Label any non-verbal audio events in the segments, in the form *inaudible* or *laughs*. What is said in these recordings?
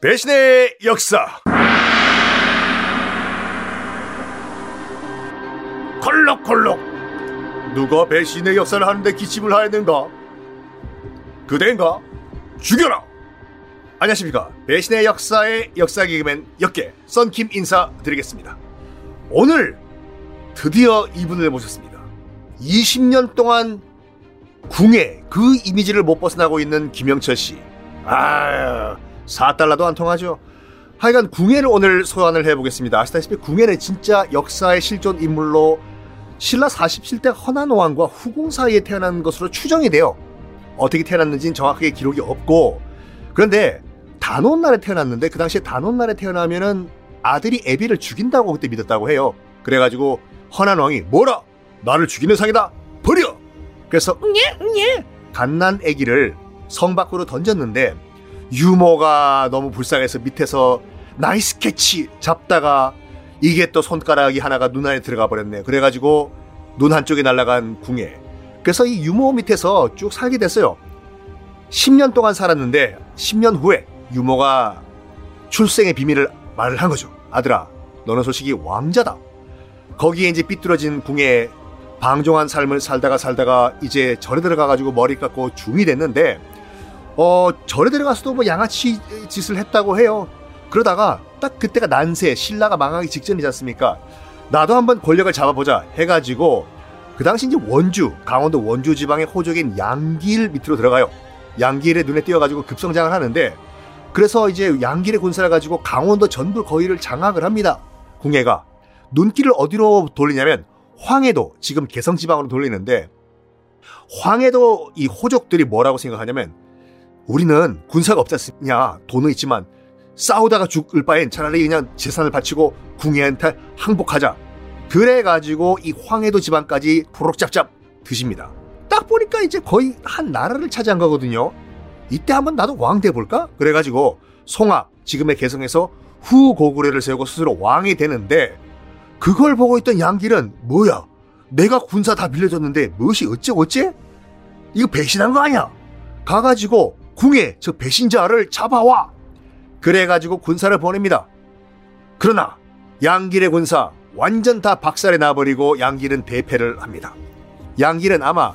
배신의 역사. 콜록콜록. 누가 배신의 역사를 하는데 기침을 하였는가? 그대인가? 죽여라! 안녕하십니까. 배신의 역사의 역사 개그맨 역계 썬킴 인사드리겠습니다. 오늘 드디어 이분을 모셨습니다. 20년 동안 궁예 그 이미지를 못 벗어나고 있는 김영철 씨. 아, 4달러도 안 통하죠. 하여간 궁예를 오늘 소환을 해보겠습니다. 아시다시피 궁예는 진짜 역사의 실존 인물로 신라 47대 허난 왕과 후공 사이에 태어난 것으로 추정이 돼요. 어떻게 태어났는지는 정확하게 기록이 없고 그런데 단원날에 태어났는데 그 당시에 단원날에 태어나면은 아들이 애비를 죽인다고 그때 믿었다고 해요. 그래가지고 허난 왕이 뭐라 나를 죽이는 상이다 버려. 그래서 응애 응애 갓난 애기를 성 밖으로 던졌는데 유모가 너무 불쌍해서 밑에서 nice catch 잡다가 이게 또 손가락이 하나가 눈 안에 들어가 버렸네. 그래가지고 눈 한쪽이 날아간 궁예. 그래서 이 유모 밑에서 쭉 살게 됐어요. 10년 동안 살았는데 10년 후에 유모가 출생의 비밀을 말을 한 거죠. 아들아, 너는 솔직히 왕자다. 거기에 이제 삐뚤어진 궁에 방종한 삶을 살다가 살다가 이제 절에 들어가가지고 머리 깎고 중이 됐는데 어 절에 들어가서도 뭐 양아치 짓을 했다고 해요. 그러다가 딱 그때가 난세 신라가 망하기 직전이지 않습니까? 나도 한번 권력을 잡아보자 해가지고 그 당시 이제 원주 강원도 원주 지방의 호족인 양길 밑으로 들어가요. 양길에 눈에 띄어가지고 급성장을 하는데 그래서 이제 양길의 군사를 가지고 강원도 전부 거의를 장악을 합니다. 궁예가 눈길을 어디로 돌리냐면 황해도 지금 개성 지방으로 돌리는데 황해도 이 호족들이 뭐라고 생각하냐면 우리는 군사가 없지 않습니까? 돈은 있지만 싸우다가 죽을 바엔 차라리 그냥 재산을 바치고 궁예한테 항복하자. 그래가지고 이 황해도 지방까지 부록잡잡 드십니다. 딱 보니까 이제 거의 한 나라를 차지한 거거든요. 이때 한번 나도 왕 돼볼까? 그래가지고 송악 지금의 개성에서 후고구려를 세우고 스스로 왕이 되는데 그걸 보고 있던 양길은 뭐야? 내가 군사 다 빌려줬는데 무엇이 어째 어째? 이거 배신한 거 아니야? 가가지고 궁에 저 배신자를 잡아와. 그래가지고 군사를 보냅니다. 그러나 양길의 군사 완전 다 박살에 나버리고 양길은 대패를 합니다. 양길은 아마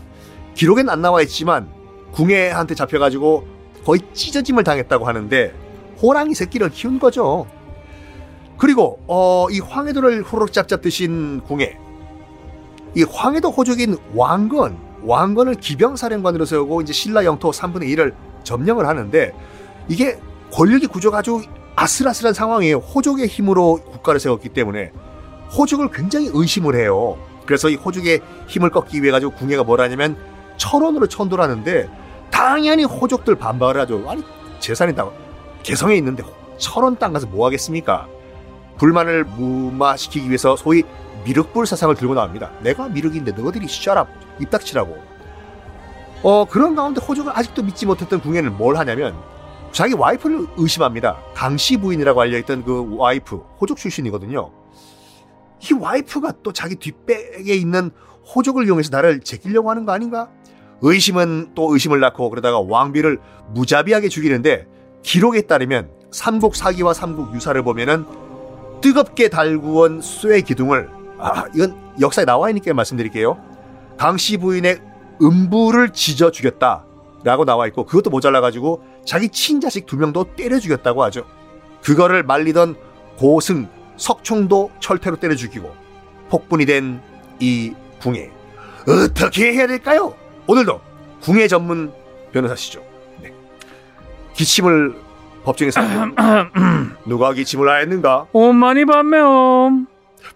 기록엔 안 나와 있지만 궁예한테 잡혀가지고 거의 찢어짐을 당했다고 하는데 호랑이 새끼를 키운 거죠. 그리고 어, 이 황해도를 후루룩 짭짭 드신 궁예 이 황해도 호족인 왕건 왕건을 기병사령관으로 세우고 이제 신라 영토 3분의 1을 점령을 하는데 이게 권력의 구조가 아주 아슬아슬한 상황이에요. 호족의 힘으로 국가를 세웠기 때문에 호족을 굉장히 의심을 해요. 그래서 이 호족의 힘을 꺾기 위해 가지고 궁예가 뭐라냐면 철원으로 천도하는데 당연히 호족들 반박을 하죠. 아니 재산이 다 개성에 있는데 철원 땅 가서 뭐 하겠습니까? 불만을 무마시키기 위해서 소위 미륵불 사상을 들고 나옵니다. 내가 미륵인데 너희들이 시자랍 입 닥치라고. 어 그런 가운데 호족을 아직도 믿지 못했던 궁예는 뭘 하냐면 자기 와이프를 의심합니다. 강씨 부인이라고 알려있던 그 와이프 호족 출신이거든요. 이 와이프가 또 자기 뒷백에 있는 호족을 이용해서 나를 제끼려고 하는 거 아닌가? 의심은 또 의심을 낳고 그러다가 왕비를 무자비하게 죽이는데 기록에 따르면 삼국 사기와 삼국 유사를 보면은 뜨겁게 달구온 쇠 기둥을 아 이건 역사에 나와 있니까 말씀드릴게요. 강씨 부인의 음부를 지져 죽였다라고 나와 있고 그것도 모자라 가지고 자기 친자식 두 명도 때려 죽였다고 하죠. 그거를 말리던 고승 석총도 철퇴로 때려 죽이고 폭분이 된 이 궁예 어떻게 해야 될까요? 오늘도 궁예 전문 변호사시죠. 네. 기침을 법정에서 *clears throat* 누가 기침을 하였는가? 엄마니 밤매옴.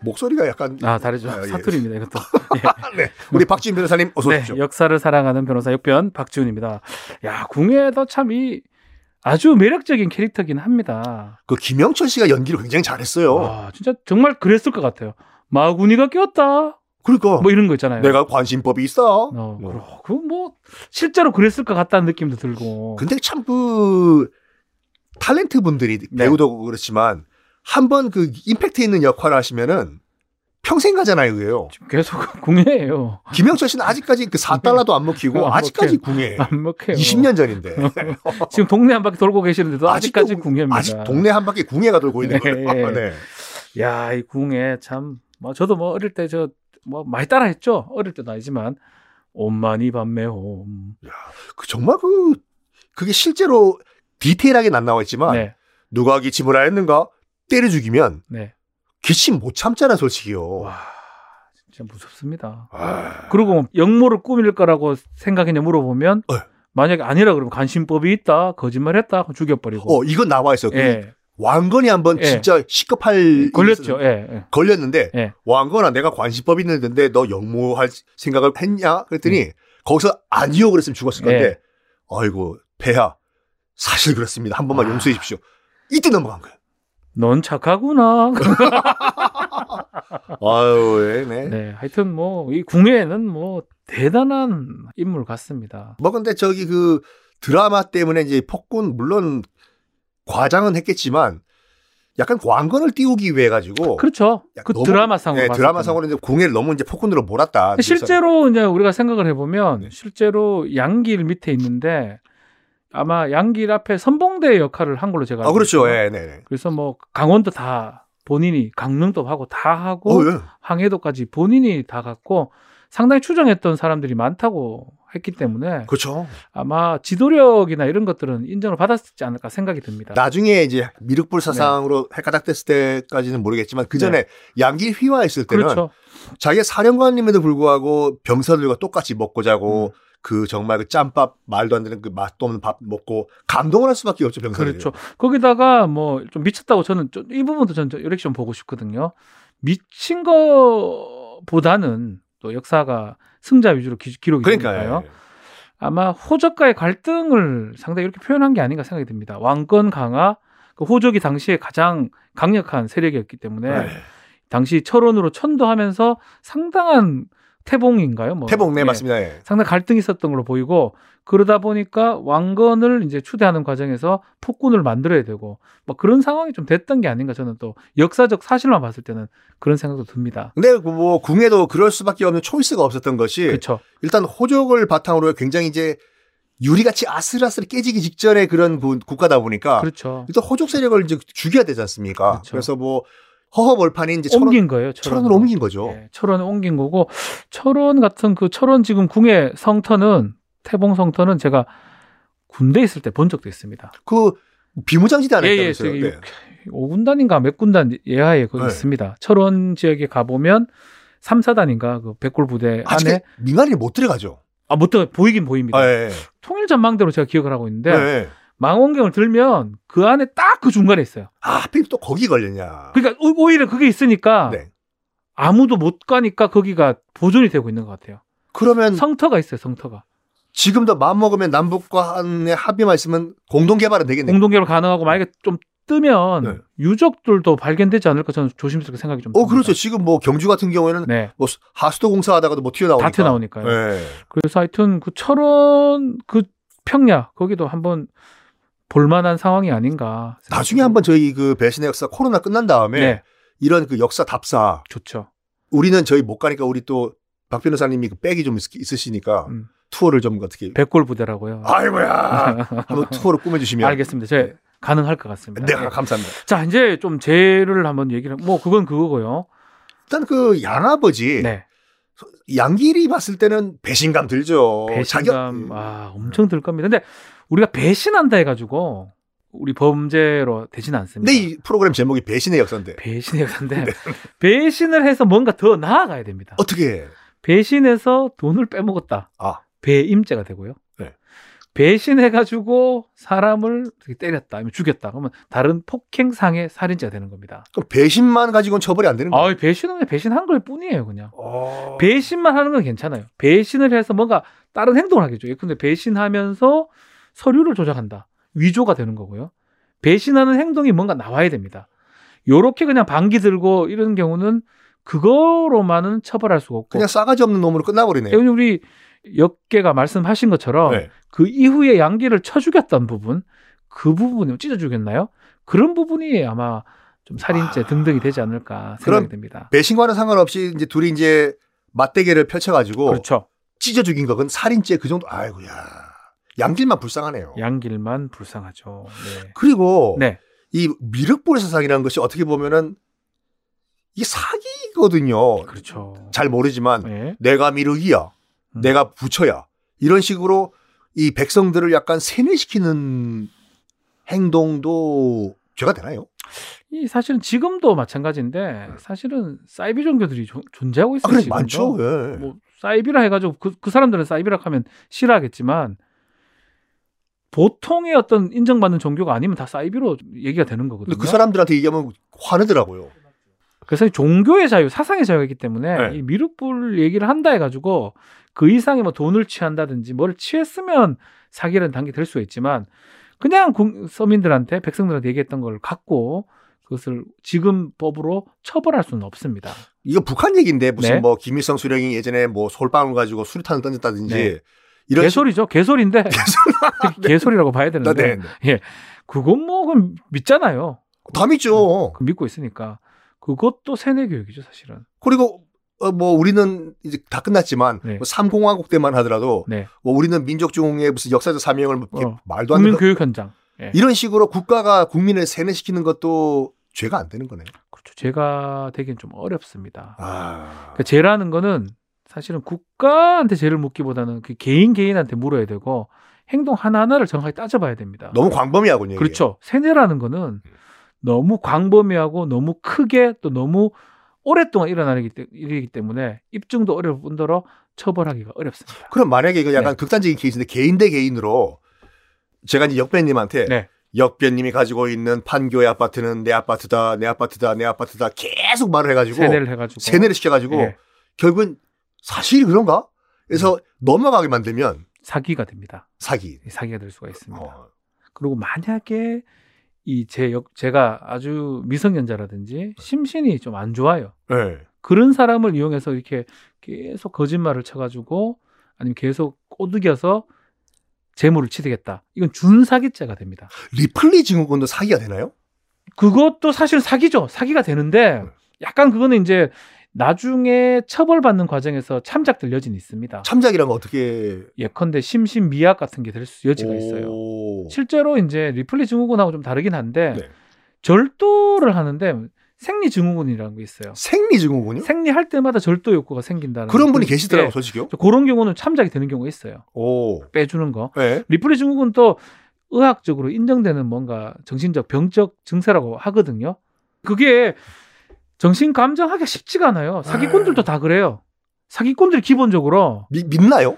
목소리가 약간 아 다르죠. 아, 예. 사투리입니다. 이것도. *laughs* 네. 우리 박지훈 변호사님 어서 네, 오십시오. 역사를 사랑하는 변호사 역변 박지훈입니다. 야 궁예도 참 이 아주 매력적인 캐릭터긴 합니다. 그 김영철 씨가 연기를 굉장히 잘했어요. 와 진짜 정말 그랬을 것 같아요. 마구니가 꼈다. 그러니까 뭐 이런 거 있잖아요. 내가 관심법이 있어. 어, 뭐. 그뭐 실제로 그랬을 것 같다는 느낌도 들고. 근데 참 그 탤런트 분들이 네. 배우도 그렇지만 한 번 그 임팩트 있는 역할을 하시면은 평생 가잖아요, 그게요. 계속 *laughs* 궁예예요. 김영철 씨는 아직까지 그 4달러도 안 먹히고 안 아직까지 궁예. 안 먹혀요. 20년 전인데. *laughs* 지금 동네 한 바퀴 돌고 계시는데도 아직도 아직까지 궁예입니다. 아직 동네 한 바퀴 궁예가 돌고 있는 네. 거예요. *laughs* 네. 야, 이 궁예 참, 뭐, 저도 뭐, 어릴 때 저, 뭐, 많이 따라 했죠. 어릴 때도 아니지만, 온만이 밤매홈. 그 정말 그 그게 실제로 디테일하게 안 나와 있지만 네, 누가 기침을 하였는가 때려 죽이면 네. 기침 못 참잖아, 솔직히요. 와, 진짜 무섭습니다. 아, 그리고 영모를 꾸밀 거라고 생각했냐 물어보면, 네. 만약에 아니라 그러면 간신법이 있다, 거짓말 했다, 그럼 죽여버리고. 어, 이건 나와 있어. 그 예, 왕건이 한번 예. 진짜 시급할 걸렸죠. 예, 예. 걸렸는데 예. 왕건아 내가 관시법 있는데 너 영모할 생각을 했냐? 그랬더니 거기서 아니요 그랬으면 죽었을 건데 예. 아이고 폐하 사실 그렇습니다. 한 번만 아. 용서해 주십시오. 이때 넘어간 거예요. 넌 착하구나. *laughs* 아유, 예, 네. 네, 하여튼 뭐, 이 궁예는 뭐, 대단한 인물 같습니다. 뭐 근데 저기 그 드라마 때문에 이제 폭군 물론 과장은 했겠지만 약간 왕건을 띄우기 위해 가지고 그렇죠. 야, 그 드라마상으로. 네, 드라마상으로 이제 궁예를 너무 이제 폭군으로 몰았다. 실제로 이제 우리가 생각을 해보면, 네. 실제로 양길 밑에 있는데, 아마 양길 앞에 선봉대 역할을 한 걸로 제가. 아 알고 그렇죠. 있어요. 예, 네, 네. 그래서 뭐, 강원도 다 본인이, 강릉도 하고 다 하고, 어, 예. 항해도까지 본인이 다 갔고, 상당히 추정했던 사람들이 많다고 했기 때문에, 그렇죠. 아마 지도력이나 이런 것들은 인정을 받았지 않을까 생각이 듭니다. 나중에 이제 미륵불 사상으로 헷가닥됐을 때까지는 모르겠지만 그 전에 양길 휘화했을 때는 네. 그렇죠. 자기가 사령관님에도 불구하고 병사들과 똑같이 먹고 자고 음. 그 정말 그 짬밥 말도 안 되는 그 맛도 없는 밥 먹고 감동을 할 수밖에 없죠 병사들이. 그렇죠. 거기다가 뭐 좀 미쳤다고 저는 좀 이 부분도 저는 좀 리액션 보고 싶거든요. 미친 거보다는 또 역사가 승자 위주로 기, 록이 되니까요. 예. 아마 호적과의 갈등을 상당히 이렇게 표현한 게 아닌가 생각이 듭니다. 왕권 강화, 그 호적이 당시에 가장 강력한 세력이었기 때문에 예. 당시 철원으로 천도하면서 상당한 태봉인가요? 뭐 태봉 네 예, 맞습니다. 예. 상당히 갈등이 있었던 걸로 보이고 그러다 보니까 왕건을 이제 추대하는 과정에서 폭군을 만들어야 되고 뭐 그런 상황이 좀 됐던 게 아닌가 저는 또 역사적 사실만 봤을 때는 그런 생각도 듭니다. 근데 그뭐 궁에도 그럴 수밖에 없는 초이스가 없었던 것이 그렇죠. 일단 호족을 바탕으로 굉장히 이제 유리같이 아슬아슬 깨지기 직전의 그런 구- 국가다 보니까 그렇죠. 일단 호족 세력을 이제 죽여야 되지 않습니까? 그렇죠. 그래서 뭐 허허 벌판이 이제 철원, 옮긴 거예요. 철원 으로 옮긴 거죠. 예, 철원에 옮긴 거고 철원 같은 그 철원 지금 궁의 성터는 태봉 성터는 제가 군대 있을 때 본 적도 있습니다. 그 비무장지대 안에 예, 예, 있다면서요. 저기 네. 5군단인가 몇 군단 예하에 거기 네. 있습니다. 철원 지역에 가보면 3, 4단인가 그 백골 부대 안에 민간인이 못 들어가죠. 아, 못 들어 보이긴 보입니다. 아, 예. 통일 전망대로 제가 기억을 하고 있는데 네. 망원경을 들면 그 안에 딱 그 중간에 있어요. 아, 하필 또 거기 걸렸냐. 그러니까 오- 오히려 그게 있으니까 네. 아무도 못 가니까 거기가 보존이 되고 있는 것 같아요. 그러면 성터가 있어요, 성터가. 지금도 마음 먹으면 남북과 한의 합의만 있으면 공동 개발은 되겠네요. 공동 개발 가능하고 만약에 좀 뜨면 네. 유적들도 발견되지 않을까 저는 조심스럽게 생각이 좀 어, 듭니다. 그렇죠. 지금 뭐 경주 같은 경우에는 네. 뭐 하수도 공사하다가도 뭐 튀어나오니까. 다 튀어나오니까요. 네. 그래서 하여튼 그 철원 그 평야 거기도 한번 볼만한 상황이 아닌가. 나중에 한번 저희 그 배신의 역사 코로나 끝난 다음에 네, 이런 그 역사 답사 좋죠. 우리는 저희 못 가니까 우리 또 박 변호사님이 그 백이 좀 있- 있으시니까 음. 투어를 좀 어떻게 백골 부대라고요. 아이고야 *laughs* 한번 투어를 꾸며주시면 알겠습니다. 제 가능할 것 같습니다. 네 네. 감사합니다. 자 이제 좀 죄를 한번 얘기를 뭐 그건 그거고요. 일단 그 양아버지 네. 양길이 봤을 때는 배신감 들죠. 배신감 자기- 아 엄청 들 겁니다. 근데 우리가 배신한다 해가지고 우리 범죄로 되진 않습니다. 근데 이 프로그램 제목이 배신의 역사인데 배신의 역사인데 *laughs* 배신을 해서 뭔가 더 나아가야 됩니다. 어떻게 해? 배신해서 돈을 빼먹었다. 아 배임죄가 되고요. 네. 배신해가지고 사람을 때렸다, 아니면 죽였다. 그러면 다른 폭행상의 살인죄가 되는 겁니다. 그럼 배신만 가지고는 처벌이 안 되는 거예요? 아, 배신은 배신한 걸 뿐이에요, 그냥. 어... 배신만 하는 건 괜찮아요. 배신을 해서 뭔가 다른 행동을 하겠죠. 근데 배신하면서 서류를 조작한다. 위조가 되는 거고요. 배신하는 행동이 뭔가 나와야 됩니다. 요렇게 그냥 방기 들고 이런 경우는 그거로만은 처벌할 수가 없고. 그냥 싸가지 없는 놈으로 끝나버리네요. 왜냐면 우리 역계가 말씀하신 것처럼 네. 그 이후에 양기를 쳐 죽였던 부분, 그 부분을 찢어 죽였나요? 그런 부분이 아마 좀 살인죄 아. 등등이 되지 않을까 생각이 됩니다. 배신과는 상관없이 이제 둘이 이제 맞대결을 펼쳐가지고 그렇죠. 찢어 죽인 거 그건 살인죄 그 정도. 아이고야. 양질만 불쌍하네요. 양길만 불쌍하죠. 네. 그리고 네. 이 미륵불 사상이라는 것이 어떻게 보면은 이게 사기거든요. 그렇죠. 잘 모르지만 네. 내가 미륵이야. 음. 내가 부처야. 이런 식으로 이 백성들을 약간 세뇌시키는 행동도 죄가 되나요? 이 사실은 지금도 마찬가지인데 사실은 사이비 종교들이 조- 존재하고 아, 있어요. 그래 지금도. 많죠. 예. 뭐 사이비라 해가지고 그, 그 사람들은 사이비라 하면 싫어하겠지만 보통의 어떤 인정받는 종교가 아니면 다 사이비로 얘기가 되는 거거든요. 근데 그 사람들한테 얘기하면 화내더라고요. 그래서 이 종교의 자유, 사상의 자유가 있기 때문에 네. 이 미륵불 얘기를 한다 해가지고 그 이상의 뭐 돈을 취한다든지 뭘 취했으면 사기라는 단계 될 수가 있지만 그냥 국- 서민들한테 백성들한테 얘기했던 걸 갖고 그것을 지금 법으로 처벌할 수는 없습니다. 이거 북한 얘기인데 무슨 네. 뭐 김일성 수령이 예전에 뭐 솔방울 가지고 수류탄을 던졌다든지 네. 이런 개소리죠. 개소리인데 *laughs* 개소리라고 봐야 식- 되는데 네, 네. 그건 뭐 그건 믿잖아요. 다 믿죠. 그 믿고 있으니까 그것도 세뇌 교육이죠, 사실은. 그리고 어, 뭐 우리는 이제 다 끝났지만 네. 뭐 삼공화국 때만 하더라도 네. 뭐 우리는 민족중흥의 무슨 역사적 사명을 뭐 어. 말도 안 되는 국민 교육 현장. 예. 이런 식으로 국가가 국민을 세뇌시키는 것도 죄가 안 되는 거네요. 그렇죠. 제가 되기엔 좀 어렵습니다. 아. 그 죄라는 거는 사실은 국가한테 죄를 묻기보다는 그 개인 개인한테 물어야 되고 행동 하나하나를 정확하게 따져봐야 됩니다. 너무 광범위하군요. 이게. 그렇죠. 세뇌라는 거는 너무 광범위하고 너무 크게 또 너무 오랫동안 일어나기 때- 일이기 때문에 입증도 어려울 뿐더러 처벌하기가 어렵습니다. 그럼 만약에 이거 약간 네. 극단적인 케이스인데 개인 대 개인으로 제가 이제 역배님한테 네. 역배님이 가지고 있는 판교의 아파트는 내 아파트다, 내 아파트다, 내 아파트다 계속 말을 해가지고 세뇌를 해가지고 세뇌를 시켜가지고 예, 결국은 사실이 그런가? 그래서 넘어가게 만들면 사기가 됩니다. 사기. 사기가 될 수가 있습니다. 어. 그리고 만약에 이 제 역 제가 아주 미성년자라든지 심신이 좀 안 좋아요. 네. 그런 사람을 이용해서 이렇게 계속 거짓말을 쳐가지고 아니면 계속 꼬드겨서 재물을 취득했다. 이건 준사기죄가 됩니다. 리플리 증후군도 사기가 되나요? 그것도 사실 사기죠. 사기가 되는데 약간 그거는 이제 나중에 처벌받는 과정에서 참작될 여지는 있습니다. 참작이란 건 어떻게 예컨대 심신 미약 같은 게될수 여지가 있어요. 오. 실제로 이제 리플리 증후군하고 좀 다르긴 한데 네. 절도를 하는데 생리 증후군이라는 게 있어요. 생리 증후군요? 생리할 때마다 절도 욕구가 생긴다는 그런 분이 그- 계시더라고요, 예. 솔직히요. 그런 경우는 참작이 되는 경우가 있어요. 오. 빼주는 거. 네. 리플리 증후군 또 의학적으로 인정되는 뭔가 정신적 병적 증세라고 하거든요. 그게 정신 감정하기 쉽지가 않아요. 사기꾼들도 다 그래요. 사기꾼들이 기본적으로 미- 믿나요?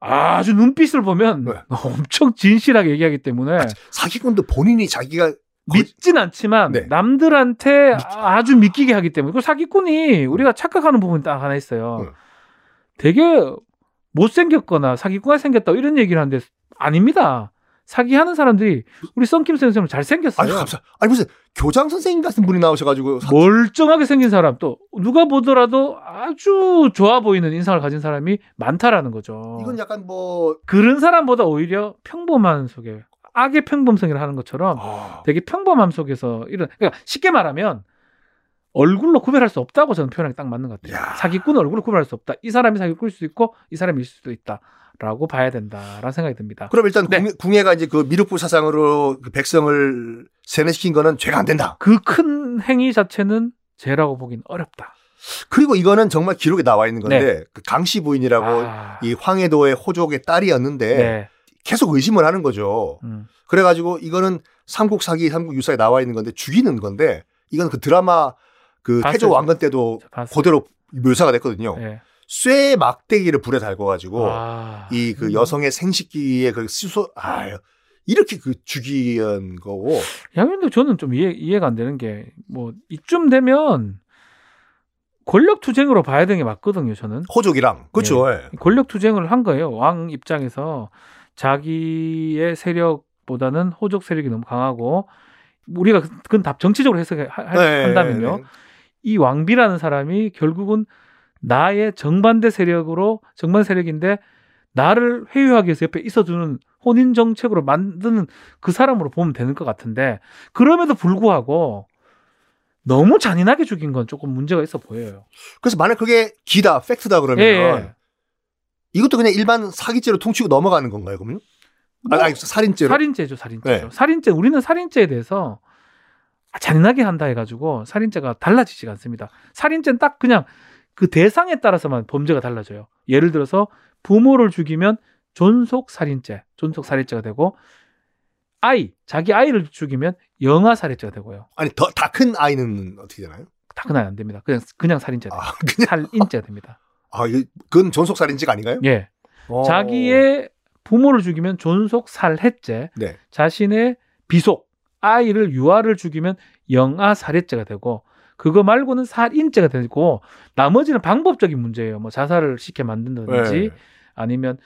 아주 눈빛을 보면 네. *laughs* 엄청 진실하게 얘기하기 때문에 사기꾼도 본인이 자기가 믿진 않지만 네. 남들한테 아주 믿기게 하기 때문에 그 사기꾼이 우리가 착각하는 부분이 딱 하나 있어요. 네. 되게 못생겼거나 사기꾼이 생겼다 이런 얘기를 하는데 아닙니다. 사기하는 사람들이 우리 썬킴 선생님 잘생겼어요. 아니 감사. 아니 무슨 교장 선생님 같은 분이 나오셔가지고 사- 멀쩡하게 생긴 사람 또 누가 보더라도 아주 좋아 보이는 인상을 가진 사람이 많다라는 거죠. 이건 약간 뭐 그런 사람보다 오히려 평범한 속에 악의 평범성이라 하는 것처럼 아, 되게 평범함 속에서 이런 그러니까 쉽게 말하면 얼굴로 구별할 수 없다고 저는 표현하기 딱 맞는 것 같아요. 야. 사기꾼은 얼굴로 구별할 수 없다. 이 사람이 사기꾼일 수도 있고 이 사람일 수도 있다 라고 봐야 된다라는 생각이 듭니다. 그럼 일단 네. 궁예, 궁예 가 이제 그 미륵부 사상으로 그 백성을 세뇌시킨 거는 죄가 안 된다. 그 큰 행위 자체는 죄라고 보긴 어렵다. 그리고 이거는 정말 기록에 나와 있는 건데 그 강씨 부인이라고 네. 아, 이 황해도의 호족의 딸이었는데 네. 계속 의심을 하는 거죠. 음. 그래가지고 이거는 삼국 사기, 삼국 유사에 나와 있는 건데 죽이는 건데 이건 그 드라마 그. 태조 왕건 때도 봤어요. 그대로 묘사가 됐거든요. 네. 쇠 막대기를 불에 달궈가지고 아. 이그 여성의 생식기에 그 수소 아 이렇게 그 죽이는 거고 야, 근데 저는 좀 이해, 이해가 안 되는 게, 뭐, 이쯤 되면, 권력 투쟁으로 봐야 되는 게 맞거든요, 저는. 호족이랑 그렇죠. 예. 권력 투쟁을 한 거예요. 왕 입장에서 자기의 세력보다는 호족 세력이 너무 강하고, 우리가 그- 그건 답 정치적으로 해석한다면요. 네, 네. 이 왕비라는 사람이 결국은 나의 정반대 세력으로, 정반 세력인데, 나를 회유하기 위해서 옆에 있어주는 혼인 정책으로 만드는 그 사람으로 보면 되는 것 같은데 그럼에도 불구하고 너무 잔인하게 죽인 건 조금 문제가 있어 보여요. 그래서 만약 그게 기다, 팩트다 그러면 예, 예. 이것도 그냥 일반 사기죄로 퉁치고 넘어가는 건가요, 그러면? 뭐, 아니, 아니, 살인죄로. 살인죄죠, 살인죄죠. 네. 살인죄 우리는 살인죄에 대해서 잔인하게 한다 해가지고 살인죄가 달라지지가 않습니다. 살인죄는 딱 그냥 그 대상에 따라서만 범죄가 달라져요. 예를 들어서 부모를 죽이면 존속 살인죄, 존속 살인죄가 되고 아이, 자기 아이를 죽이면 영아 살인죄가 되고요. 아니, 더, 다 큰 아이는 어떻게 되나요? 다 그날 안 됩니다. 그냥 그냥 살인죄. 아, *laughs* 아, 그냥, 살인죄가 됩니다. 아, 그건 존속 살인죄가 아닌가요? 예. 어. 자기의 부모를 죽이면 존속 살해죄, 네. 자신의 비속 아이를 유아를 죽이면 영아 살해죄가 되고 그거 말고는 살인죄가 되고 나머지는 방법적인 문제예요. 뭐 자살을 시켜 만든다든지 네. 아니면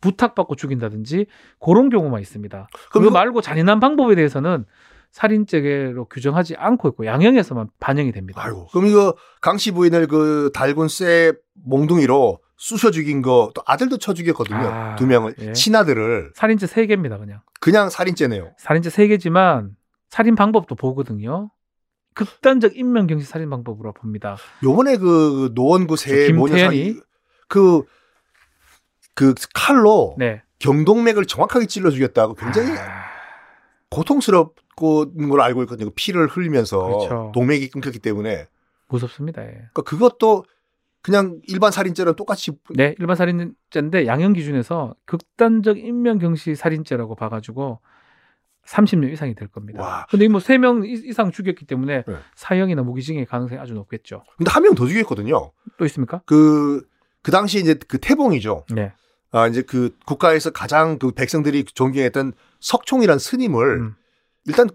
부탁받고 죽인다든지 그런 경우만 있습니다. 그거 이거- 말고 잔인한 방법에 대해서는 살인죄로 규정하지 않고 있고 양형에서만 반영이 됩니다. 아이고. 그럼 이거 강씨 부인을 그 달군 쇠 몽둥이로 쑤셔 죽인 거 또 아들도 쳐 죽였거든요. 아, 두 명을 예. 친아들을 살인죄 세 개입니다 그냥. 그냥 살인죄네요. 살인죄 세 개지만 살인 방법도 보거든요. 극단적 인명 경시 살인 방법으로 봅니다. 요번에 그 노원구 세저 모녀 김태현이? 사이 그, 그 칼로 네. 경동맥을 정확하게 찔러 죽였다고 굉장히 아, 고통스럽고 걸 알고 있거든요. 피를 흘리면서 그렇죠. 동맥이 끊겼기 때문에 무섭습니다. 예. 그러니까 그것도 그냥 일반 살인죄랑 똑같이 네, 일반 살인죄인데 양형 기준에서 극단적 인명 경시 살인죄라고 봐가지고 30년 이상이 될 겁니다. 와. 근데 뭐세명 이상 죽였기 때문에 네. 사형이나 무기징역 가능성이 아주 높겠죠. 근데 한 명 더 죽였거든요. 또 있습니까? 그, 그 당시 이제 그 태봉이죠. 네. 아, 이제 그 국가에서 가장 그 백성들이 존경했던 석총이란 스님을 음. 일단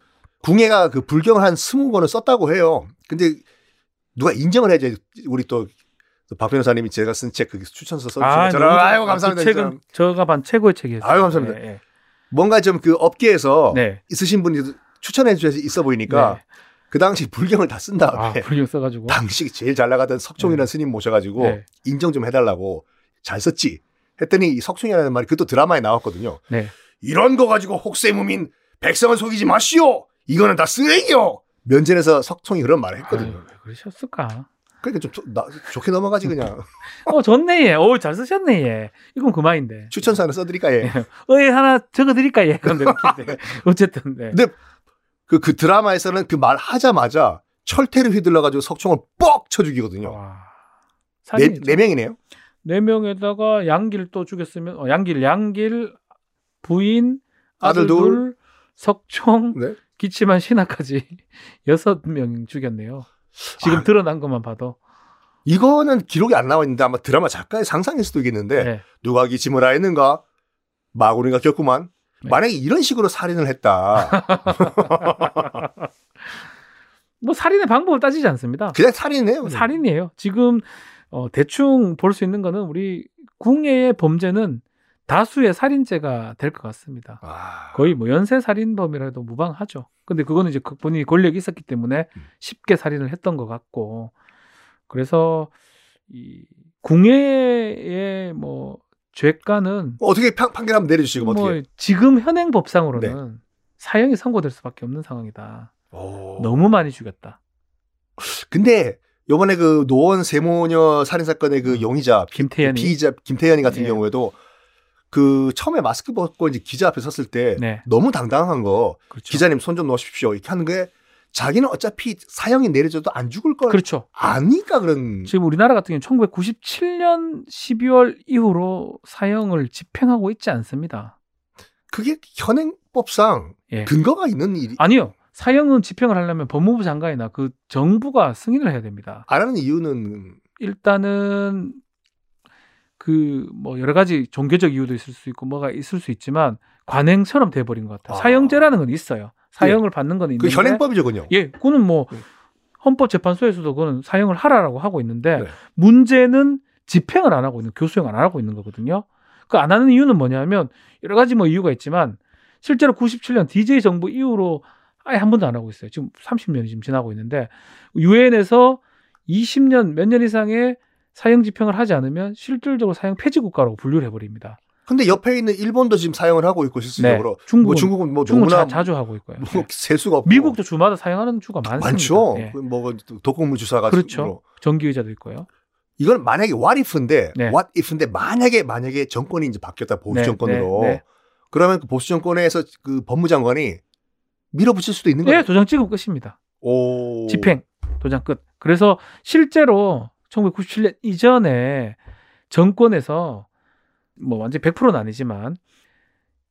궁예가 그 불경을 한 스무 번을 썼다고 해요. 근데 누가 인정을 해야지 우리 또 박 변호사님이 제가 쓴 책 그 추천서 써주시면 저는 너무 아이고 좋- 감사합니다. 그 진짜. 책은 저가 반 최고의 책이었어요. 아유, 감사합니다. 예, 예. 뭔가 좀 그 업계에서 네. 있으신 분이 추천해 주셔서 있어 보이니까 네. 그 당시 불경을 다쓴 아, 다음에 불경 써가지고. *laughs* 당시 제일 잘 나가던 석총이라는 스님 모셔가지고 네. 인정 좀 해달라고 잘 썼지 했더니 이 석총이라는 말이 그것도 드라마에 나왔거든요. 네. 이런 거 가지고 혹세무민 백성을 속이지 마시오. 이거는 다 쓰레기요. 면전에서 석총이 그런 말을 했거든요. 아유, 왜 그러셨을까? 그러니까 좀 조- 나- 좋게 넘어가지 그냥 *laughs* 어, 좋네, 얘. 오, 잘 쓰셨네, 얘. 이건 그만인데. 추천서 하나 써드릴까 예. 어, 얘 *laughs* 하나 적어드릴까, 얘. 근데. *laughs* 어쨌든, 네. 근데 그, 그 드라마에서는 그 말 하자마자 철퇴를 휘둘러가지고 석총을 뻑 쳐 죽이거든요. 와. 네. 네 명이네요. 네 명에다가 양길 또 죽였으면 어, 양길 양길 부인 아들 아들 둘. 둘 석총 네. 기침한 신하까지 여섯 명 죽였네요. 지금 아. 드러난 것만 봐도 이거는 기록이 안 나와 있는데 아마 드라마 작가의 상상일 수도 있겠는데 네. 누가 기침을 하였는가 마구니가 겼구만. 네. 만약에 이런 식으로 살인을 했다. *laughs* 뭐 살인의 방법을 따지지 않습니다. 그냥 살인이네요. 살인이에요. 지금 어, 대충 볼 수 있는 거는 우리 궁예의 범죄는 다수의 살인죄가 될 것 같습니다. 아, 거의 뭐 연쇄 살인범이라도 무방하죠. 근데 그거는 이제 그 본인이 권력이 있었기 때문에 음. 쉽게 살인을 했던 것 같고 그래서 이 궁예의 뭐 죄가는 어떻게 판, 판결 한번 내려주시고 뭐뭐 어떻게? 지금 현행 법상으로는 사형이 선고될 수밖에 없는 상황이다. 오. 너무 많이 죽였다. 근데 요번에 그 노원 세모녀 살인 사건의 그 용의자 피- 김태현이 피의자 김태현이 같은 예. 경우에도 그 처음에 마스크 벗고 이제 기자 앞에 섰을 때 네. 너무 당당한 거 그렇죠. 기자님 손 좀 놓으십시오 이렇게 하는 게 자기는 어차피 사형이 내려져도 안 죽을 걸 그렇죠. 아니까 그런 지금 우리나라 같은 경우는 1997년 12월 이후로 사형을 집행하고 있지 않습니다. 그게 현행법상 예. 근거가 있는 일이 아니요. 사형은 집행을 하려면 법무부 장관이나 그 정부가 승인을 해야 됩니다. 안 하는 이유는 일단은 그 뭐 여러 가지 종교적 이유도 있을 수 있고 뭐가 있을 수 있지만 관행처럼 돼 버린 것 같아요. 아. 사형제라는 건 있어요. 사형을 받는 건그 있는데 현행법이죠, 그요 예, 그거는 뭐 네. 헌법재판소에서도 그거는 사형을 하라라고 하고 있는데 네. 문제는 집행을 안 하고 있는 교수형 안 하고 있는 거거든요. 그 안 하는 이유는 뭐냐면 여러 가지 뭐 이유가 있지만 실제로 97년 DJ 정부 이후로 아예 한 번도 안 하고 있어요. 지금 30년이 지금 지나고 있는데 유엔에서 20년 몇 년 이상의 사형 집행을 하지 않으면 실질적으로 사형 폐지 국가라고 분류를 해버립니다. 근데 옆에 있는 일본도 지금 사용을 하고 있고 실질적으로 네. 중국은, 뭐 중국은 뭐 중국은 너무나 자, 자주 하고 있고요. 뭐셀 수가 없고 미국도 주마다 사용하는 주가 많습니다. 많죠. 예. 그뭐 독극물 주사가 그렇죠. 전기 의자도 있고요. 이건 만약에 what if인데 네. what if인데 만약에 만약에 정권이 이제 바뀌었다 보수 네, 정권으로 네, 네. 그러면 그 보수 정권에서 그 법무장관이 밀어붙일 수도 있는 거예요. 예, 도장 찍으면 끝입니다. 오. 집행 도장 끝. 그래서 실제로 1997년 이전에 정권에서 뭐 완전 100%는 아니지만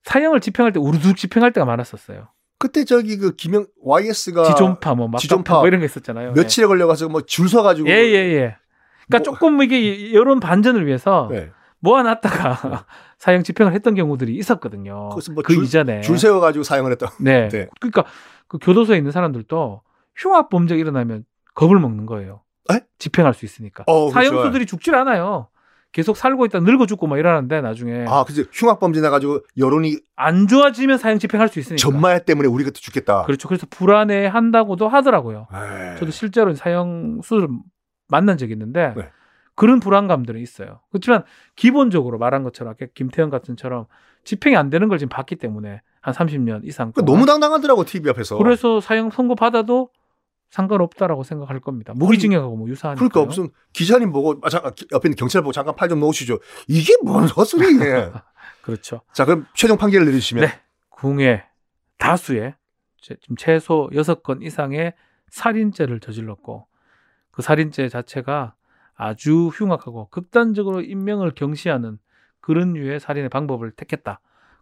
사형을 집행할 때 우르둑 집행할 때가 많았었어요. 그때 저기 그 김영 YS가 지존파 뭐 지존파 뭐 이런 게 있었잖아요. 며칠에 걸려가지고 뭐 줄 서가지고 예, 예, 예. 그러니까 뭐- 조금 이게 여론 반전을 위해서 네. 모아놨다가 *laughs* 사형 집행을 했던 경우들이 있었거든요. 뭐 그 줄- 이전에 줄 세워가지고 사용을 했다. 네. 네. 그러니까 그 교도소에 있는 사람들도 흉악 범죄가 일어나면 겁을 먹는 거예요. 에? 집행할 수 있으니까. 어. 사형수들이 죽질 않아요. 계속 살고 있다 늙어 죽고 막 이러는데 나중에 아, 그치 흉악범죄 나가지고 여론이 안 좋아지면 사형 집행할 수 있으니까. 전마야 때문에 우리 그때 죽겠다. 그렇죠. 그래서 불안해 한다고도 하더라고요. 에이. 저도 실제로 사형수를 만난 적이 있는데 네. 그런 불안감들은 있어요. 그렇지만 기본적으로 말한 것처럼 김태형 같은처럼 집행이 안 되는 걸 지금 봤기 때문에 한 30년 이상 그러니까. 너무 당당하더라고 TV 앞에서. 그래서 사형 선고 받아도 상관없다라고 생각할 겁니다. 무기징역하고 뭐 유사하니까. 그러니까 무슨 기자님 보고 아, 잠깐 옆에 있는 경찰 보고 잠깐 팔 좀 놓으시죠. 이게 뭔 헛소리예요. *laughs* 그렇죠. 자 그럼 최종 판결을 내리시면 네. 궁예 다수의 제- 지금 최소 6건 이상의 살인죄를 저질렀고 그 살인죄 자체가 아주 흉악하고 극단적으로 인명을 경시하는 그런 류의 살인의 방법을 택했다.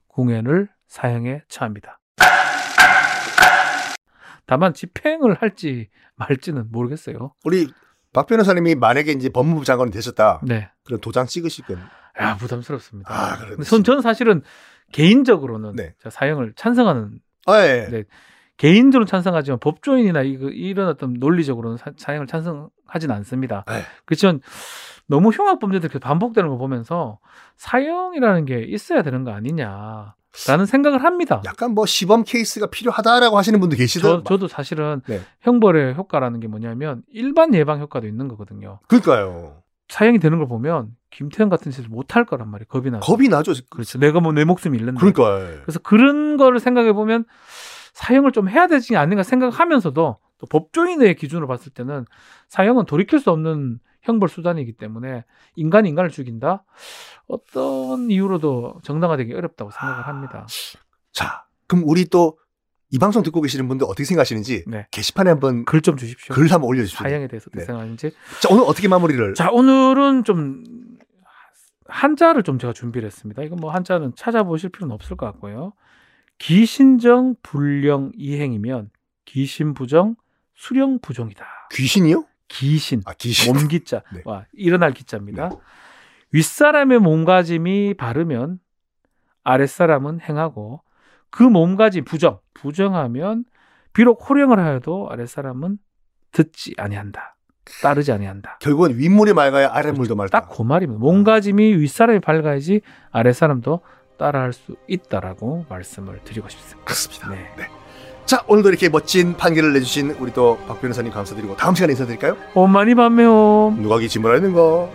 궁예를 사형에 처합니다. 다만 집행을 할지 말지는 모르겠어요. 우리 박 변호사님이 만약에 이제 법무부 장관이 되셨다. 네. 그럼 도장 찍으실 건. 야, 부담스럽습니다. 아, 그래. 전, 저는 사실은 개인적으로는 네. 사형을 찬성하는 아, 예. 네. 개인적으로 찬성하지만 법조인이나 이, 이런 어떤 논리적으로는 사, 사형을 찬성하진 않습니다. 네. 그렇지만 너무 흉악 범죄들이 계속 반복되는 걸 보면서 사형이라는 게 있어야 되는 거 아니냐 라는 생각을 합니다. 약간 뭐 시범 케이스가 필요하다라고 하시는 분도 저, 계시더라고요. 저도 사실은 네. 형벌의 효과라는 게 뭐냐면 일반 예방 효과도 있는 거거든요. 그러니까요. 사형이 되는 걸 보면 김태형 같은 짓을 못할 거란 말이에요. 겁이 나서. 겁이 나죠. 그렇죠. 내가 뭐 내 목숨 잃는다. 그러니까. 그래서 그런 거를 생각해 보면 사형을 좀 해야 되지 않는가 생각하면서도 또 법조인의 기준으로 봤을 때는 사형은 돌이킬 수 없는 형벌 수단이기 때문에 인간이 인간을 죽인다 어떤 이유로도 정당화되기 어렵다고 생각을 합니다. 자, 그럼 우리 또 이 방송 듣고 계시는 분들 어떻게 생각하시는지 네. 게시판에 한번 글 좀 주십시오. 글 한번 올려주십시오. 사형에 대해서 어떻게 네. 생각하는지. 자, 오늘 어떻게 마무리를? 자 오늘은 좀 한자를 좀 제가 준비를 했습니다. 이거 뭐 한자는 찾아보실 필요는 없을 것 같고요. 기신정 불령 이행이면 기신부정 수령 부정이다. 귀신이요? 기신 아, 귀신. 몸기자 네. 와 일어날 기자입니다. 윗사람의 몸가짐이 바르면 아랫사람은 행하고 그 몸가짐 부정 부정하면 비록 호령을 하여도 아랫사람은 듣지 아니한다. 따르지 아니한다. 결국은 윗물이 맑아야 아랫물도 맑다. 딱 그 말입니다. 몸가짐이 윗사람이 밝아야지 아랫사람도 따라할 수 있다라고 말씀을 드리고 싶습니다. 그렇습니다. 네. 자, 오늘도 이렇게 멋진 판결을 내주신 우리 또 박 변호사님 감사드리고 다음 시간에 인사드릴까요? 엄마니 밤매옴. 누가 기침을 하는 거?